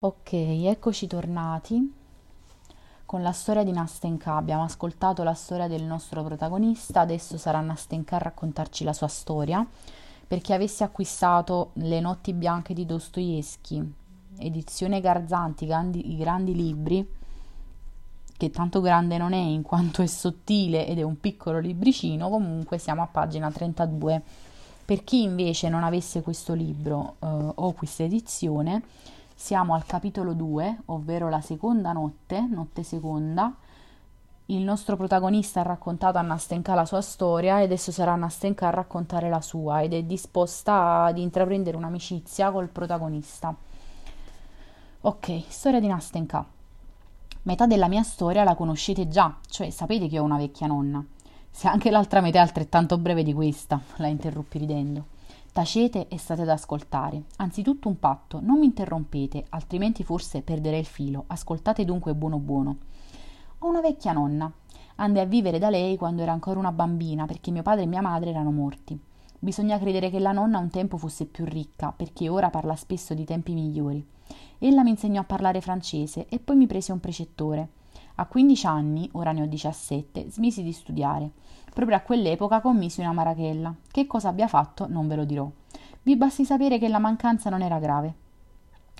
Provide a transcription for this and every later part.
Ok, eccoci tornati con la storia di Nastenka. Abbiamo ascoltato la storia del nostro protagonista, adesso sarà Nastenka a raccontarci la sua storia. Per chi avesse acquistato Le notti bianche di Dostoevsky, edizione Garzanti, grandi, i grandi libri, che tanto grande non è in quanto è sottile ed è un piccolo libricino, comunque siamo a pagina 32. Per chi invece non avesse questo libro eh, o questa edizione, siamo al capitolo 2, ovvero la seconda notte, notte seconda. Il nostro protagonista ha raccontato a Nastenka la sua storia e adesso sarà Nastenka a raccontare la sua ed è disposta ad intraprendere un'amicizia col protagonista. Ok, storia di Nastenka. Metà della mia storia la conoscete già, cioè sapete che ho una vecchia nonna. Se anche l'altra metà è altrettanto breve di questa, la interruppi ridendo. Tacete e state ad ascoltare. Anzitutto un patto, non mi interrompete, altrimenti forse perderei il filo. Ascoltate dunque buono buono. Ho una vecchia nonna. Andai a vivere da lei quando era ancora una bambina, perché mio padre e mia madre erano morti. Bisogna credere che la nonna un tempo fosse più ricca, perché ora parla spesso di tempi migliori. Ella mi insegnò a parlare francese e poi mi prese un precettore. A 15 anni, ora ne ho 17, smisi di studiare. Proprio a quell'epoca commisi una marachella. Che cosa abbia fatto non ve lo dirò. Vi basti sapere che la mancanza non era grave.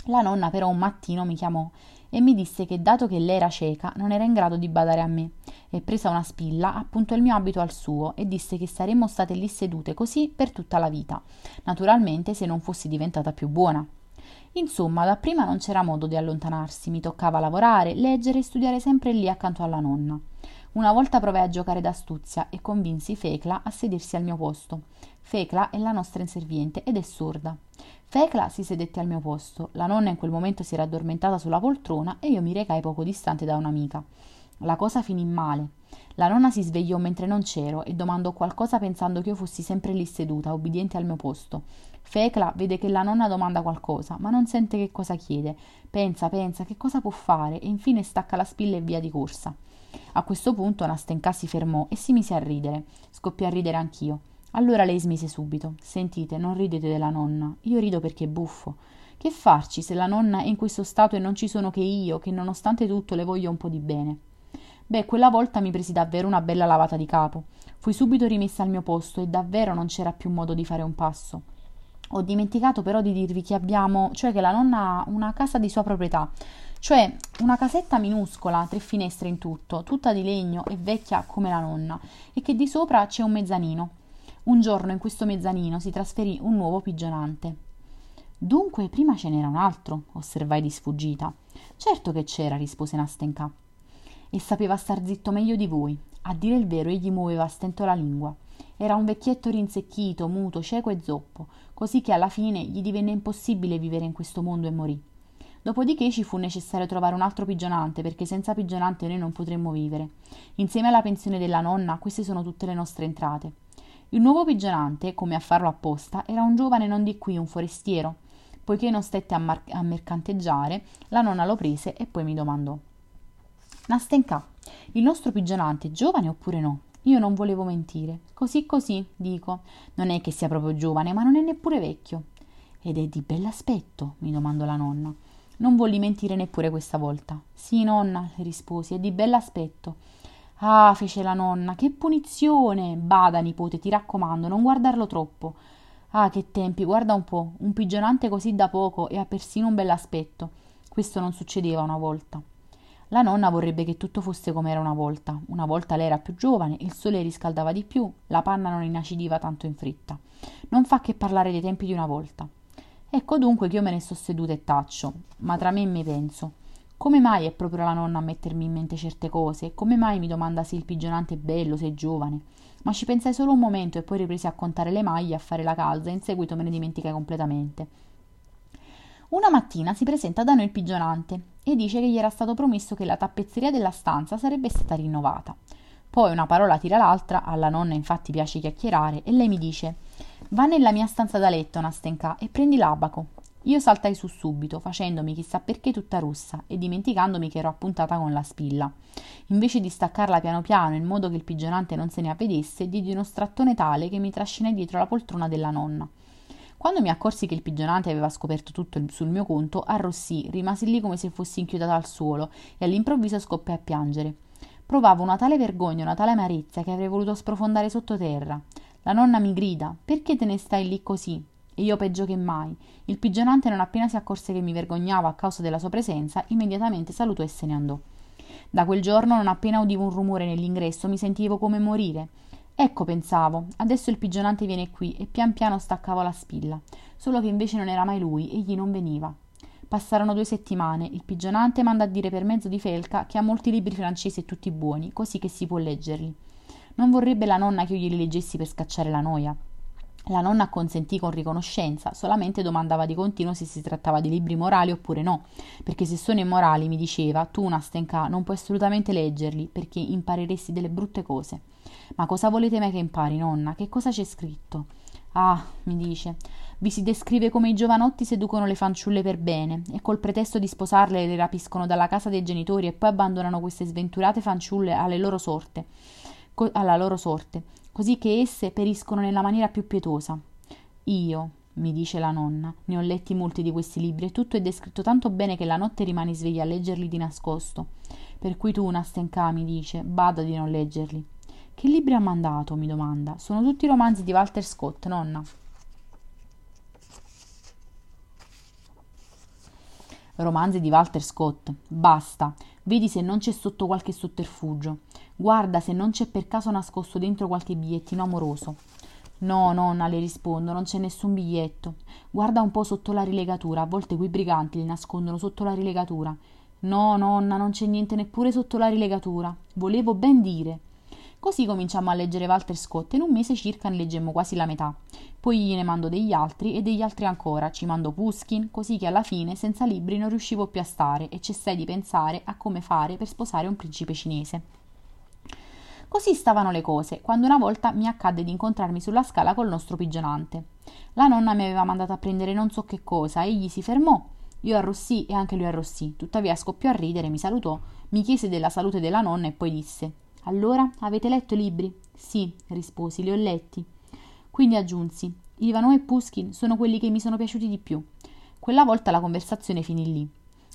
La nonna però un mattino mi chiamò e mi disse che dato che lei era cieca non era in grado di badare a me e presa una spilla appuntò il mio abito al suo e disse che saremmo state lì sedute così per tutta la vita naturalmente se non fossi diventata più buona Insomma, dapprima non c'era modo di allontanarsi, mi toccava lavorare, leggere e studiare sempre lì accanto alla nonna. Una volta provai a giocare d'astuzia e convinsi Fecla a sedersi al mio posto. Fecla è la nostra inserviente ed è sorda. Fecla si sedette al mio posto. La nonna in quel momento si era addormentata sulla poltrona e io mi recai poco distante da un'amica. La cosa finì male. La nonna si svegliò mentre non c'ero e domandò qualcosa pensando che io fossi sempre lì seduta, obbediente al mio posto. Fecla vede che la nonna domanda qualcosa, ma non sente che cosa chiede. Pensa, pensa, che cosa può fare e infine stacca la spilla e via di corsa. A questo punto Nastenka si fermò e si mise a ridere. Scoppiò a ridere anch'io. Allora lei smise subito. Sentite, non ridete della nonna. Io rido perché è buffo. Che farci se la nonna è in questo stato e non ci sono che io, che nonostante tutto le voglio un po' di bene? Beh, quella volta mi presi davvero una bella lavata di capo. Fui subito rimessa al mio posto e davvero non c'era più modo di fare un passo. Ho dimenticato però di dirvi che abbiamo, cioè che la nonna ha una casa di sua proprietà, cioè una casetta minuscola, tre finestre in tutto, tutta di legno e vecchia come la nonna, e che di sopra c'è un mezzanino. Un giorno in questo mezzanino si trasferì un nuovo pigionante. Dunque prima ce n'era un altro, osservai di sfuggita. Certo che c'era, rispose Nastenka e sapeva star zitto meglio di voi. A dire il vero, egli muoveva a stento la lingua. Era un vecchietto rinsecchito, muto, cieco e zoppo, così che alla fine gli divenne impossibile vivere in questo mondo e morì. Dopodiché ci fu necessario trovare un altro pigionante, perché senza pigionante noi non potremmo vivere. Insieme alla pensione della nonna, queste sono tutte le nostre entrate. Il nuovo pigionante, come a farlo apposta, era un giovane non di qui, un forestiero. Poiché non stette a, mar- a mercanteggiare, la nonna lo prese e poi mi domandò Nastenka, il nostro pigionante è giovane oppure no? Io non volevo mentire. Così così, dico. Non è che sia proprio giovane, ma non è neppure vecchio. Ed è di bell'aspetto? mi domandò la nonna. Non volli mentire neppure questa volta. Sì, nonna, le risposi, è di bell'aspetto. Ah, fece la nonna, che punizione! Bada, nipote, ti raccomando, non guardarlo troppo. Ah, che tempi, guarda un po', un pigionante così da poco e ha persino un bell'aspetto. Questo non succedeva una volta. La nonna vorrebbe che tutto fosse come era una volta. Una volta lei era più giovane, il sole riscaldava di più, la panna non inacidiva tanto in fretta. Non fa che parlare dei tempi di una volta. Ecco dunque che io me ne sto seduta e taccio, ma tra me e me penso. Come mai è proprio la nonna a mettermi in mente certe cose? Come mai mi domanda se il pigionante è bello, se è giovane? Ma ci pensai solo un momento e poi ripresi a contare le maglie, a fare la calza e in seguito me ne dimenticai completamente. Una mattina si presenta da noi il pigionante e dice che gli era stato promesso che la tappezzeria della stanza sarebbe stata rinnovata. Poi una parola tira l'altra, alla nonna infatti piace chiacchierare, e lei mi dice Va nella mia stanza da letto, Nastenka, e prendi l'abaco. Io saltai su subito, facendomi chissà perché tutta rossa e dimenticandomi che ero appuntata con la spilla. Invece di staccarla piano piano in modo che il pigionante non se ne avvedesse, diedi uno strattone tale che mi trascinai dietro la poltrona della nonna. Quando mi accorsi che il pigionante aveva scoperto tutto sul mio conto, arrossì, rimasi lì come se fossi inchiodata al suolo e all'improvviso scoppiai a piangere. Provavo una tale vergogna, una tale amarezza che avrei voluto sprofondare sottoterra. La nonna mi grida: Perché te ne stai lì così? E io peggio che mai. Il pigionante, non appena si accorse che mi vergognavo a causa della sua presenza, immediatamente salutò e se ne andò. Da quel giorno, non appena udivo un rumore nell'ingresso, mi sentivo come morire. Ecco, pensavo, adesso il pigionante viene qui e pian piano staccavo la spilla. Solo che invece non era mai lui, egli non veniva. Passarono due settimane. Il pigionante manda a dire per mezzo di Felca che ha molti libri francesi e tutti buoni, così che si può leggerli. Non vorrebbe la nonna che io glieli leggessi per scacciare la noia. La nonna acconsentì con riconoscenza, solamente domandava di continuo se si trattava di libri morali oppure no, perché se sono immorali, mi diceva, tu, Nastenka, non puoi assolutamente leggerli, perché impareresti delle brutte cose. Ma cosa volete mai che impari, nonna? Che cosa c'è scritto? Ah, mi dice, vi si descrive come i giovanotti seducono le fanciulle per bene e col pretesto di sposarle le rapiscono dalla casa dei genitori e poi abbandonano queste sventurate fanciulle alle loro sorte, co- alla loro sorte, così che esse periscono nella maniera più pietosa. Io, mi dice la nonna, ne ho letti molti di questi libri e tutto è descritto tanto bene che la notte rimani sveglia a leggerli di nascosto. Per cui tu, Nastenka, mi dice, bada di non leggerli. Che libri ha mandato? mi domanda. Sono tutti romanzi di Walter Scott, nonna. romanzi di Walter Scott. Basta. Vedi se non c'è sotto qualche sotterfugio. Guarda se non c'è per caso nascosto dentro qualche bigliettino amoroso. No, nonna, le rispondo, non c'è nessun biglietto. Guarda un po' sotto la rilegatura, a volte quei briganti li nascondono sotto la rilegatura. No, nonna, non c'è niente neppure sotto la rilegatura. Volevo ben dire. Così cominciammo a leggere Walter Scott e in un mese circa ne leggemmo quasi la metà. Poi gliene mando degli altri e degli altri ancora, ci mando Puskin, così che alla fine senza libri non riuscivo più a stare e cessai di pensare a come fare per sposare un principe cinese. Così stavano le cose, quando una volta mi accadde di incontrarmi sulla scala col nostro pigionante. La nonna mi aveva mandato a prendere non so che cosa, egli si fermò, io arrossì e anche lui arrossì, tuttavia scoppiò a ridere, mi salutò, mi chiese della salute della nonna e poi disse allora avete letto i libri? Sì, risposi, li ho letti. Quindi aggiunsi: Ivanhoe e Puskin sono quelli che mi sono piaciuti di più. Quella volta la conversazione finì lì.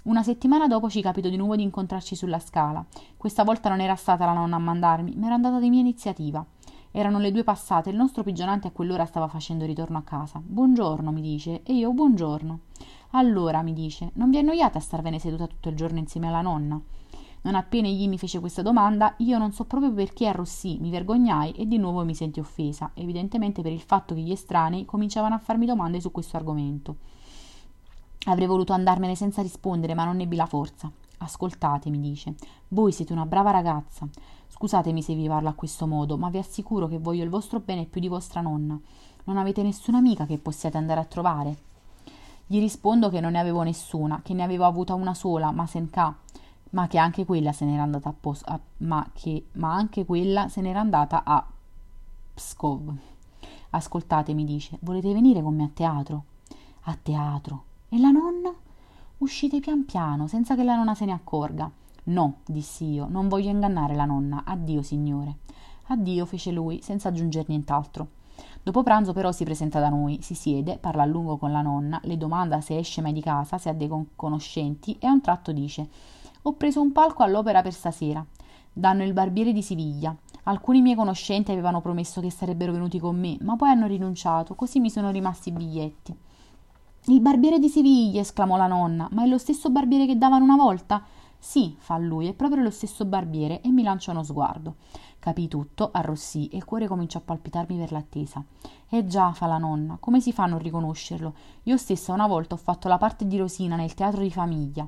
Una settimana dopo ci capito di nuovo di incontrarci sulla scala. Questa volta non era stata la nonna a mandarmi, ma era andata di mia iniziativa. Erano le due passate e il nostro pigionante a quell'ora stava facendo ritorno a casa. Buongiorno, mi dice, e io buongiorno. Allora, mi dice, non vi annoiate a starvene seduta tutto il giorno insieme alla nonna? Non appena egli mi fece questa domanda, io non so proprio perché arrossì, mi vergognai e di nuovo mi senti offesa, evidentemente per il fatto che gli estranei cominciavano a farmi domande su questo argomento. Avrei voluto andarmene senza rispondere, ma non ebbi la forza. Ascoltate, mi dice, voi siete una brava ragazza. Scusatemi se vi parlo a questo modo, ma vi assicuro che voglio il vostro bene più di vostra nonna. Non avete nessuna amica che possiate andare a trovare? Gli rispondo che non ne avevo nessuna, che ne avevo avuta una sola, ma senca, ma che anche quella se n'era andata a, Pos- a ma, che, ma anche quella se n'era andata a Pskov. Ascoltate, mi dice, volete venire con me a teatro? A teatro. E la nonna? Uscite pian piano, senza che la nonna se ne accorga. No, dissi io, non voglio ingannare la nonna. Addio, signore. Addio, fece lui, senza aggiungere nient'altro. Dopo pranzo però si presenta da noi, si siede, parla a lungo con la nonna, le domanda se esce mai di casa, se ha dei conoscenti e a un tratto dice ho preso un palco all'opera per stasera. Danno il barbiere di Siviglia. Alcuni miei conoscenti avevano promesso che sarebbero venuti con me, ma poi hanno rinunciato, così mi sono rimasti i biglietti. Il barbiere di Siviglia, esclamò la nonna, ma è lo stesso barbiere che davano una volta? Sì, fa lui, è proprio lo stesso barbiere e mi lancia uno sguardo. Capì tutto, arrossì e il cuore cominciò a palpitarmi per l'attesa. Eh già, fa la nonna, come si fa a non riconoscerlo? Io stessa una volta ho fatto la parte di Rosina nel teatro di famiglia.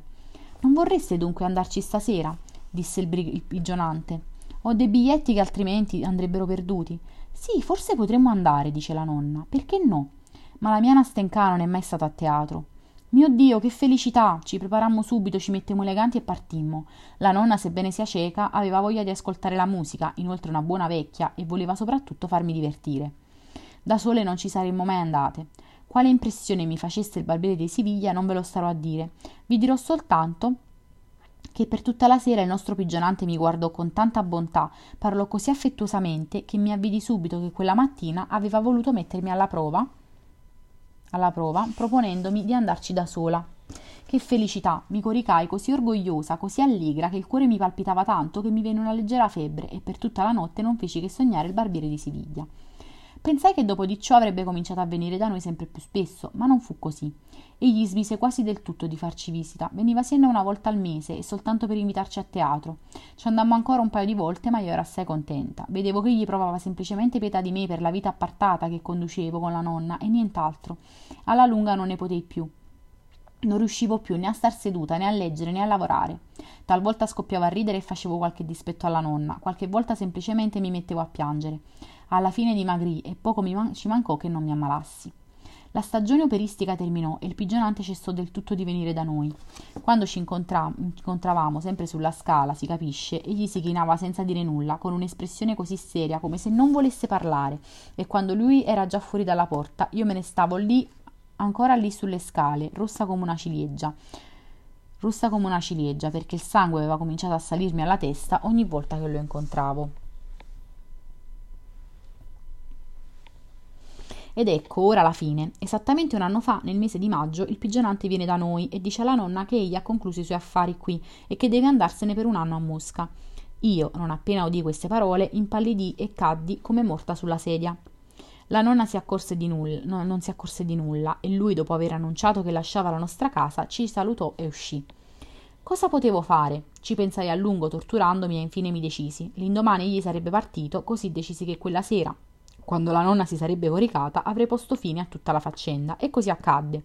Non vorreste dunque andarci stasera? disse il, brig- il pigionante. Ho dei biglietti che altrimenti andrebbero perduti. Sì, forse potremmo andare, dice la nonna. Perché no? Ma la mia Nastenka non è mai stata a teatro. Mio Dio, che felicità! Ci preparammo subito, ci mettemmo eleganti e partimmo. La nonna, sebbene sia cieca, aveva voglia di ascoltare la musica, inoltre una buona vecchia, e voleva soprattutto farmi divertire. Da sole non ci saremmo mai andate. Quale impressione mi facesse il barbiere di Siviglia non ve lo starò a dire. Vi dirò soltanto che per tutta la sera il nostro pigionante mi guardò con tanta bontà, parlò così affettuosamente che mi avvidi subito che quella mattina aveva voluto mettermi alla prova alla prova, proponendomi di andarci da sola. Che felicità! Mi coricai così orgogliosa, così allegra, che il cuore mi palpitava tanto che mi venne una leggera febbre e per tutta la notte non feci che sognare il barbiere di Siviglia. Pensai che dopo di ciò avrebbe cominciato a venire da noi sempre più spesso, ma non fu così. Egli smise quasi del tutto di farci visita. Veniva Siena una volta al mese e soltanto per invitarci a teatro. Ci andammo ancora un paio di volte, ma io ero assai contenta. Vedevo che egli provava semplicemente pietà di me per la vita appartata che conducevo con la nonna e nient'altro. Alla lunga non ne potei più. Non riuscivo più né a star seduta, né a leggere, né a lavorare. Talvolta scoppiavo a ridere e facevo qualche dispetto alla nonna, qualche volta semplicemente mi mettevo a piangere. Alla fine dimagrì e poco man- ci mancò che non mi ammalassi. La stagione operistica terminò e il pigionante cessò del tutto di venire da noi. Quando ci incontra- incontravamo, sempre sulla scala, si capisce, egli si chinava senza dire nulla, con un'espressione così seria, come se non volesse parlare, e quando lui era già fuori dalla porta, io me ne stavo lì, ancora lì sulle scale, rossa come una ciliegia. Rossa come una ciliegia, perché il sangue aveva cominciato a salirmi alla testa ogni volta che lo incontravo. Ed ecco ora la fine. Esattamente un anno fa, nel mese di maggio, il pigionante viene da noi e dice alla nonna che egli ha concluso i suoi affari qui e che deve andarsene per un anno a Mosca. Io, non appena udì queste parole, impallidì e caddi come morta sulla sedia. La nonna si nulla, no, non si accorse di nulla e lui, dopo aver annunciato che lasciava la nostra casa, ci salutò e uscì. Cosa potevo fare? Ci pensai a lungo, torturandomi, e infine mi decisi. L'indomani egli sarebbe partito, così decisi che quella sera, quando la nonna si sarebbe coricata, avrei posto fine a tutta la faccenda, e così accadde.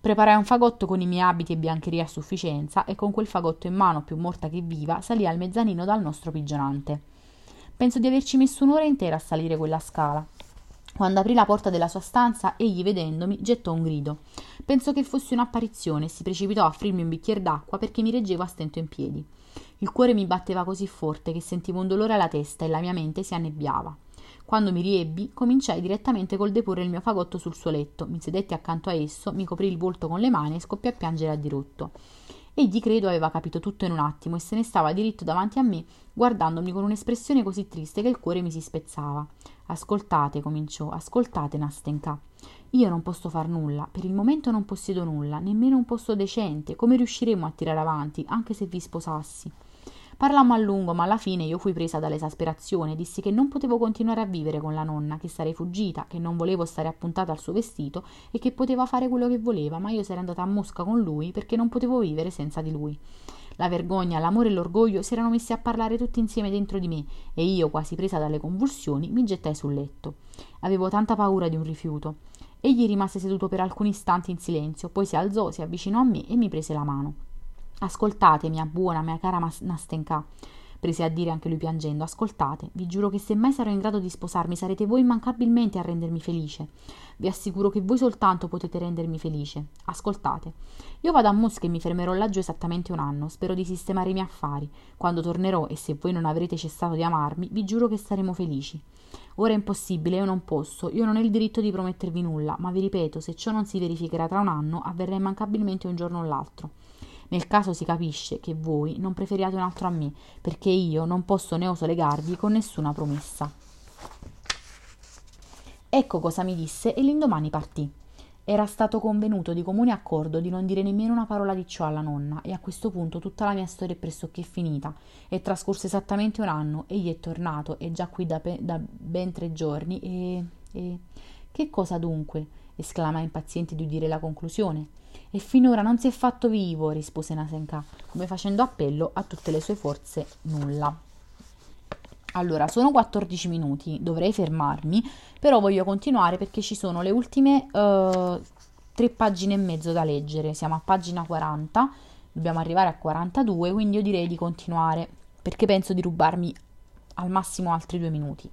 Preparai un fagotto con i miei abiti e biancheria a sufficienza e con quel fagotto in mano, più morta che viva, salì al mezzanino dal nostro pigionante. Penso di averci messo un'ora intera a salire quella scala. Quando aprì la porta della sua stanza, egli, vedendomi, gettò un grido. Pensò che fossi un'apparizione e si precipitò a offrirmi un bicchiere d'acqua perché mi reggevo a stento in piedi. Il cuore mi batteva così forte che sentivo un dolore alla testa e la mia mente si annebbiava. Quando mi riebbi, cominciai direttamente col deporre il mio fagotto sul suo letto, mi sedetti accanto a esso, mi coprì il volto con le mani e scoppiò a piangere a dirotto. Egli credo aveva capito tutto in un attimo e se ne stava diritto davanti a me, guardandomi con un'espressione così triste che il cuore mi si spezzava. Ascoltate, cominciò, ascoltate, Nastenka. Io non posso far nulla, per il momento non possiedo nulla, nemmeno un posto decente. Come riusciremo a tirare avanti, anche se vi sposassi? Parlammo a lungo, ma alla fine io fui presa dall'esasperazione, dissi che non potevo continuare a vivere con la nonna, che sarei fuggita, che non volevo stare appuntata al suo vestito e che poteva fare quello che voleva, ma io sarei andata a Mosca con lui perché non potevo vivere senza di lui. La vergogna, l'amore e l'orgoglio si erano messi a parlare tutti insieme dentro di me e io, quasi presa dalle convulsioni, mi gettai sul letto. Avevo tanta paura di un rifiuto. Egli rimase seduto per alcuni istanti in silenzio, poi si alzò, si avvicinò a me e mi prese la mano. Ascoltate, mia buona, mia cara Nastenka, prese a dire anche lui piangendo, ascoltate, vi giuro che se mai sarò in grado di sposarmi sarete voi immancabilmente a rendermi felice. Vi assicuro che voi soltanto potete rendermi felice. Ascoltate. Io vado a Mosca e mi fermerò laggiù esattamente un anno. Spero di sistemare i miei affari. Quando tornerò e se voi non avrete cessato di amarmi, vi giuro che saremo felici. Ora è impossibile, io non posso, io non ho il diritto di promettervi nulla, ma vi ripeto, se ciò non si verificherà tra un anno, avverrà immancabilmente un giorno o l'altro. Nel caso si capisce che voi non preferiate un altro a me, perché io non posso né oso legarvi con nessuna promessa. Ecco cosa mi disse e l'indomani partì. Era stato convenuto di comune accordo di non dire nemmeno una parola di ciò alla nonna, e a questo punto tutta la mia storia è pressoché finita. È trascorso esattamente un anno, egli è tornato, è già qui da, pe- da ben tre giorni, e. e. Che cosa dunque? esclama impaziente di udire la conclusione. E finora non si è fatto vivo, rispose Nasenka, come facendo appello a tutte le sue forze nulla. Allora, sono 14 minuti, dovrei fermarmi, però voglio continuare perché ci sono le ultime uh, tre pagine e mezzo da leggere. Siamo a pagina 40, dobbiamo arrivare a 42, quindi io direi di continuare perché penso di rubarmi al massimo altri due minuti.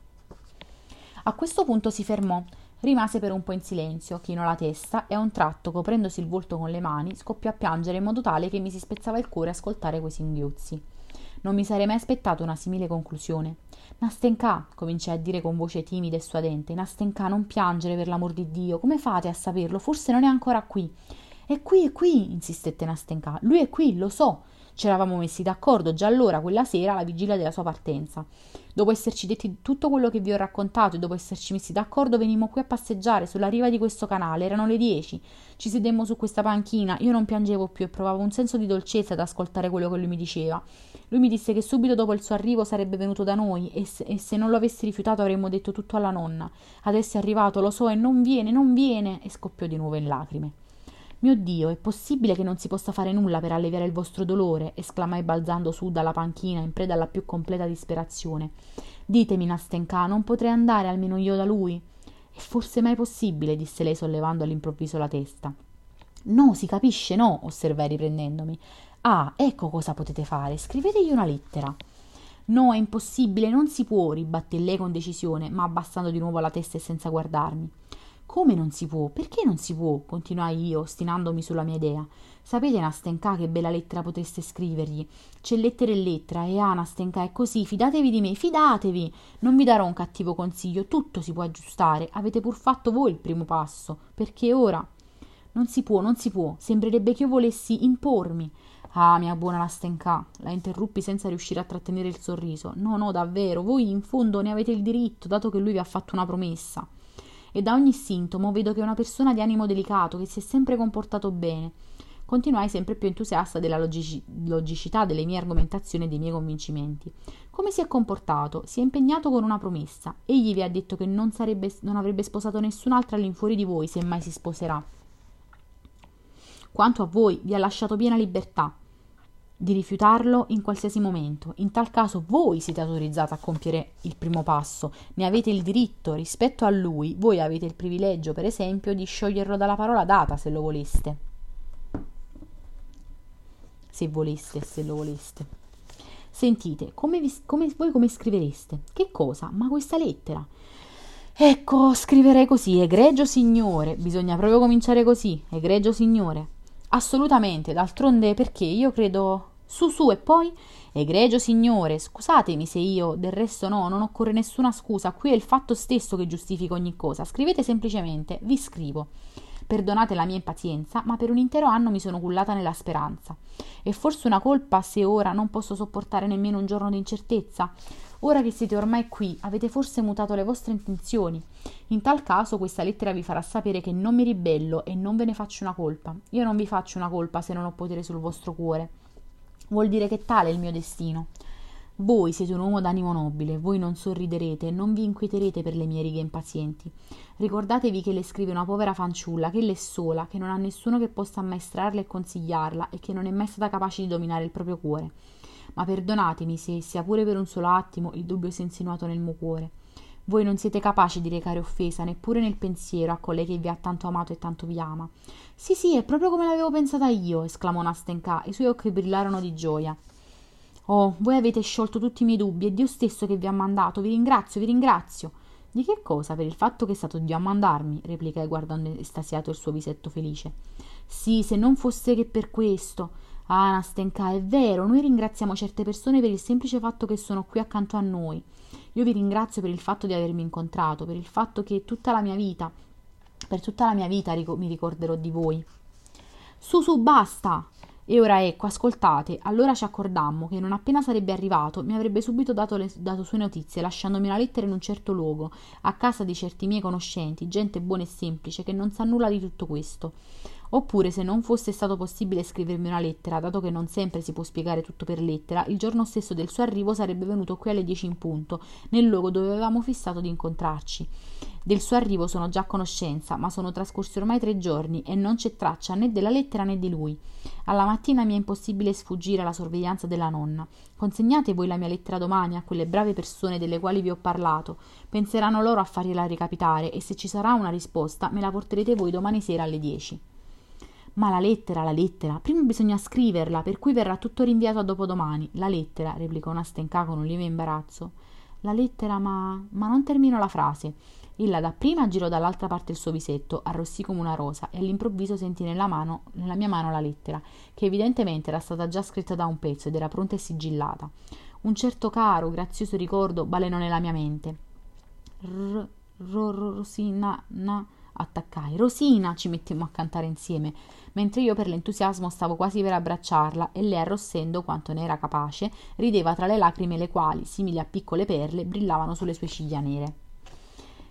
A questo punto si fermò Rimase per un po' in silenzio, chinò la testa e a un tratto, coprendosi il volto con le mani, scoppiò a piangere in modo tale che mi si spezzava il cuore ascoltare quei singhiozzi. Non mi sarei mai aspettato una simile conclusione. Nastenka, cominciai a dire con voce timida e suadente, Nastenka, non piangere per l'amor di Dio. Come fate a saperlo? Forse non è ancora qui. È qui, è qui, insistette Nastenka. Lui è qui, lo so. Ci eravamo messi d'accordo già allora, quella sera, alla vigilia della sua partenza. Dopo esserci detti tutto quello che vi ho raccontato e dopo esserci messi d'accordo, venimmo qui a passeggiare sulla riva di questo canale. Erano le dieci. Ci sedemmo su questa panchina. Io non piangevo più e provavo un senso di dolcezza ad ascoltare quello che lui mi diceva. Lui mi disse che subito dopo il suo arrivo sarebbe venuto da noi e se, e se non lo avessi rifiutato avremmo detto tutto alla nonna. Adesso è arrivato, lo so, e non viene, non viene. E scoppiò di nuovo in lacrime. Mio Dio, è possibile che non si possa fare nulla per alleviare il vostro dolore? esclamai balzando su dalla panchina in preda alla più completa disperazione. Ditemi, Nastenka, non potrei andare almeno io da lui? È forse mai possibile? disse lei sollevando all'improvviso la testa. No, si capisce, no, osservai riprendendomi. Ah, ecco cosa potete fare, scrivetegli una lettera. No, è impossibile, non si può, ribatté lei con decisione, ma abbassando di nuovo la testa e senza guardarmi. Come non si può? Perché non si può? continuai io, ostinandomi sulla mia idea. Sapete, Nastenka, che bella lettera potreste scrivergli? C'è lettera e lettera, e ah, Nastenka, è così, fidatevi di me, fidatevi! Non vi darò un cattivo consiglio, tutto si può aggiustare, avete pur fatto voi il primo passo, perché ora... Non si può, non si può, sembrerebbe che io volessi impormi. Ah, mia buona Nastenka, la interruppi senza riuscire a trattenere il sorriso. No, no, davvero, voi in fondo ne avete il diritto, dato che lui vi ha fatto una promessa e da ogni sintomo vedo che è una persona di animo delicato, che si è sempre comportato bene. Continuai sempre più entusiasta della logici- logicità delle mie argomentazioni e dei miei convincimenti. Come si è comportato? Si è impegnato con una promessa. Egli vi ha detto che non, sarebbe, non avrebbe sposato nessun'altra all'infuori di voi, se mai si sposerà. Quanto a voi, vi ha lasciato piena libertà di rifiutarlo in qualsiasi momento. In tal caso voi siete autorizzati a compiere il primo passo, ne avete il diritto rispetto a lui, voi avete il privilegio, per esempio, di scioglierlo dalla parola data se lo voleste. Se voleste, se lo voleste. Sentite, come, vi, come voi come scrivereste? Che cosa? Ma questa lettera. Ecco, scriverei così, egregio signore, bisogna proprio cominciare così, egregio signore. Assolutamente, d'altronde perché io credo su su e poi egregio signore scusatemi se io del resto no non occorre nessuna scusa qui è il fatto stesso che giustifica ogni cosa scrivete semplicemente vi scrivo. Perdonate la mia impazienza ma per un intero anno mi sono cullata nella speranza. È forse una colpa se ora non posso sopportare nemmeno un giorno di incertezza ora che siete ormai qui avete forse mutato le vostre intenzioni in tal caso questa lettera vi farà sapere che non mi ribello e non ve ne faccio una colpa io non vi faccio una colpa se non ho potere sul vostro cuore Vuol dire che tale è il mio destino. Voi siete un uomo d'animo nobile, voi non sorriderete non vi inquieterete per le mie righe impazienti. Ricordatevi che le scrive una povera fanciulla, che è sola, che non ha nessuno che possa ammaestrarla e consigliarla e che non è mai stata capace di dominare il proprio cuore. Ma perdonatemi se, sia pure per un solo attimo, il dubbio si è insinuato nel mio cuore. Voi non siete capaci di recare offesa neppure nel pensiero a colei che vi ha tanto amato e tanto vi ama. Sì, sì, è proprio come l'avevo pensata io, esclamò Nastenka, i suoi occhi brillarono di gioia. Oh, voi avete sciolto tutti i miei dubbi, è Dio stesso che vi ha mandato, vi ringrazio, vi ringrazio. Di che cosa? Per il fatto che è stato Dio a mandarmi, replicai guardando estasiato il suo visetto felice. Sì, se non fosse che per questo. Ah, Nastenka, è vero, noi ringraziamo certe persone per il semplice fatto che sono qui accanto a noi. Io vi ringrazio per il fatto di avermi incontrato, per il fatto che tutta la mia vita, per tutta la mia vita mi ricorderò di voi. Su, su, basta! E ora ecco, ascoltate, allora ci accordammo che non appena sarebbe arrivato mi avrebbe subito dato, le, dato sue notizie, lasciandomi una lettera in un certo luogo, a casa di certi miei conoscenti, gente buona e semplice, che non sa nulla di tutto questo. Oppure, se non fosse stato possibile scrivermi una lettera, dato che non sempre si può spiegare tutto per lettera, il giorno stesso del suo arrivo sarebbe venuto qui alle dieci in punto, nel luogo dove avevamo fissato di incontrarci. Del suo arrivo sono già a conoscenza, ma sono trascorsi ormai tre giorni e non c'è traccia né della lettera né di lui. Alla mattina mi è impossibile sfuggire alla sorveglianza della nonna. Consegnate voi la mia lettera domani a quelle brave persone delle quali vi ho parlato. Penseranno loro a fargliela recapitare e se ci sarà una risposta me la porterete voi domani sera alle dieci. Ma la lettera, la lettera, prima bisogna scriverla, per cui verrà tutto rinviato a dopodomani. La lettera, replicò Nastenka con un lieve imbarazzo. La lettera, ma. ma non termino la frase. Ella dapprima girò dall'altra parte il suo visetto, arrossì come una rosa, e all'improvviso sentì nella, mano, nella mia mano la lettera, che evidentemente era stata già scritta da un pezzo ed era pronta e sigillata. Un certo caro, grazioso ricordo balenò nella mia mente. R, ro, ro, sì, na, na, Attaccai. Rosina, ci mettemmo a cantare insieme, mentre io per l'entusiasmo stavo quasi per abbracciarla e lei, arrossendo quanto ne era capace, rideva tra le lacrime le quali, simili a piccole perle, brillavano sulle sue ciglia nere.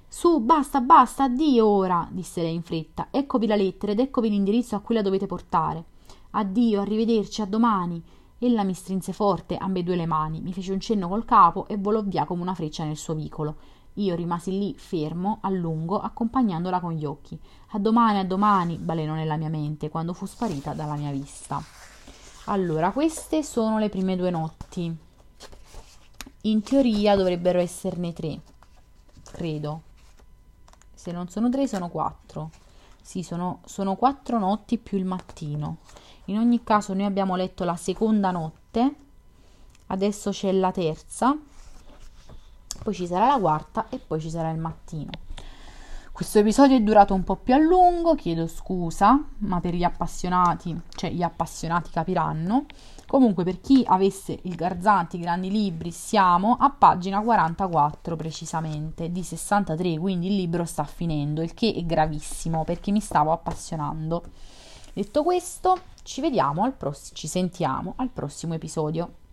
Su, basta, basta, addio ora, disse lei in fretta. Eccovi la lettera ed eccovi l'indirizzo a cui la dovete portare. Addio, arrivederci, a domani. Ella mi strinse forte ambedue le mani, mi fece un cenno col capo e volò via come una freccia nel suo vicolo. Io rimasi lì fermo, a lungo, accompagnandola con gli occhi. A domani, a domani, balenò nella mia mente, quando fu sparita dalla mia vista. Allora, queste sono le prime due notti. In teoria dovrebbero esserne tre, credo. Se non sono tre, sono quattro. Sì, sono, sono quattro notti più il mattino. In ogni caso, noi abbiamo letto la seconda notte, adesso c'è la terza poi ci sarà la quarta e poi ci sarà il mattino. Questo episodio è durato un po' più a lungo, chiedo scusa, ma per gli appassionati, cioè gli appassionati capiranno. Comunque, per chi avesse il Garzanti, grandi libri, siamo a pagina 44 precisamente, di 63, quindi il libro sta finendo, il che è gravissimo perché mi stavo appassionando. Detto questo, ci vediamo al prossimo, ci sentiamo al prossimo episodio.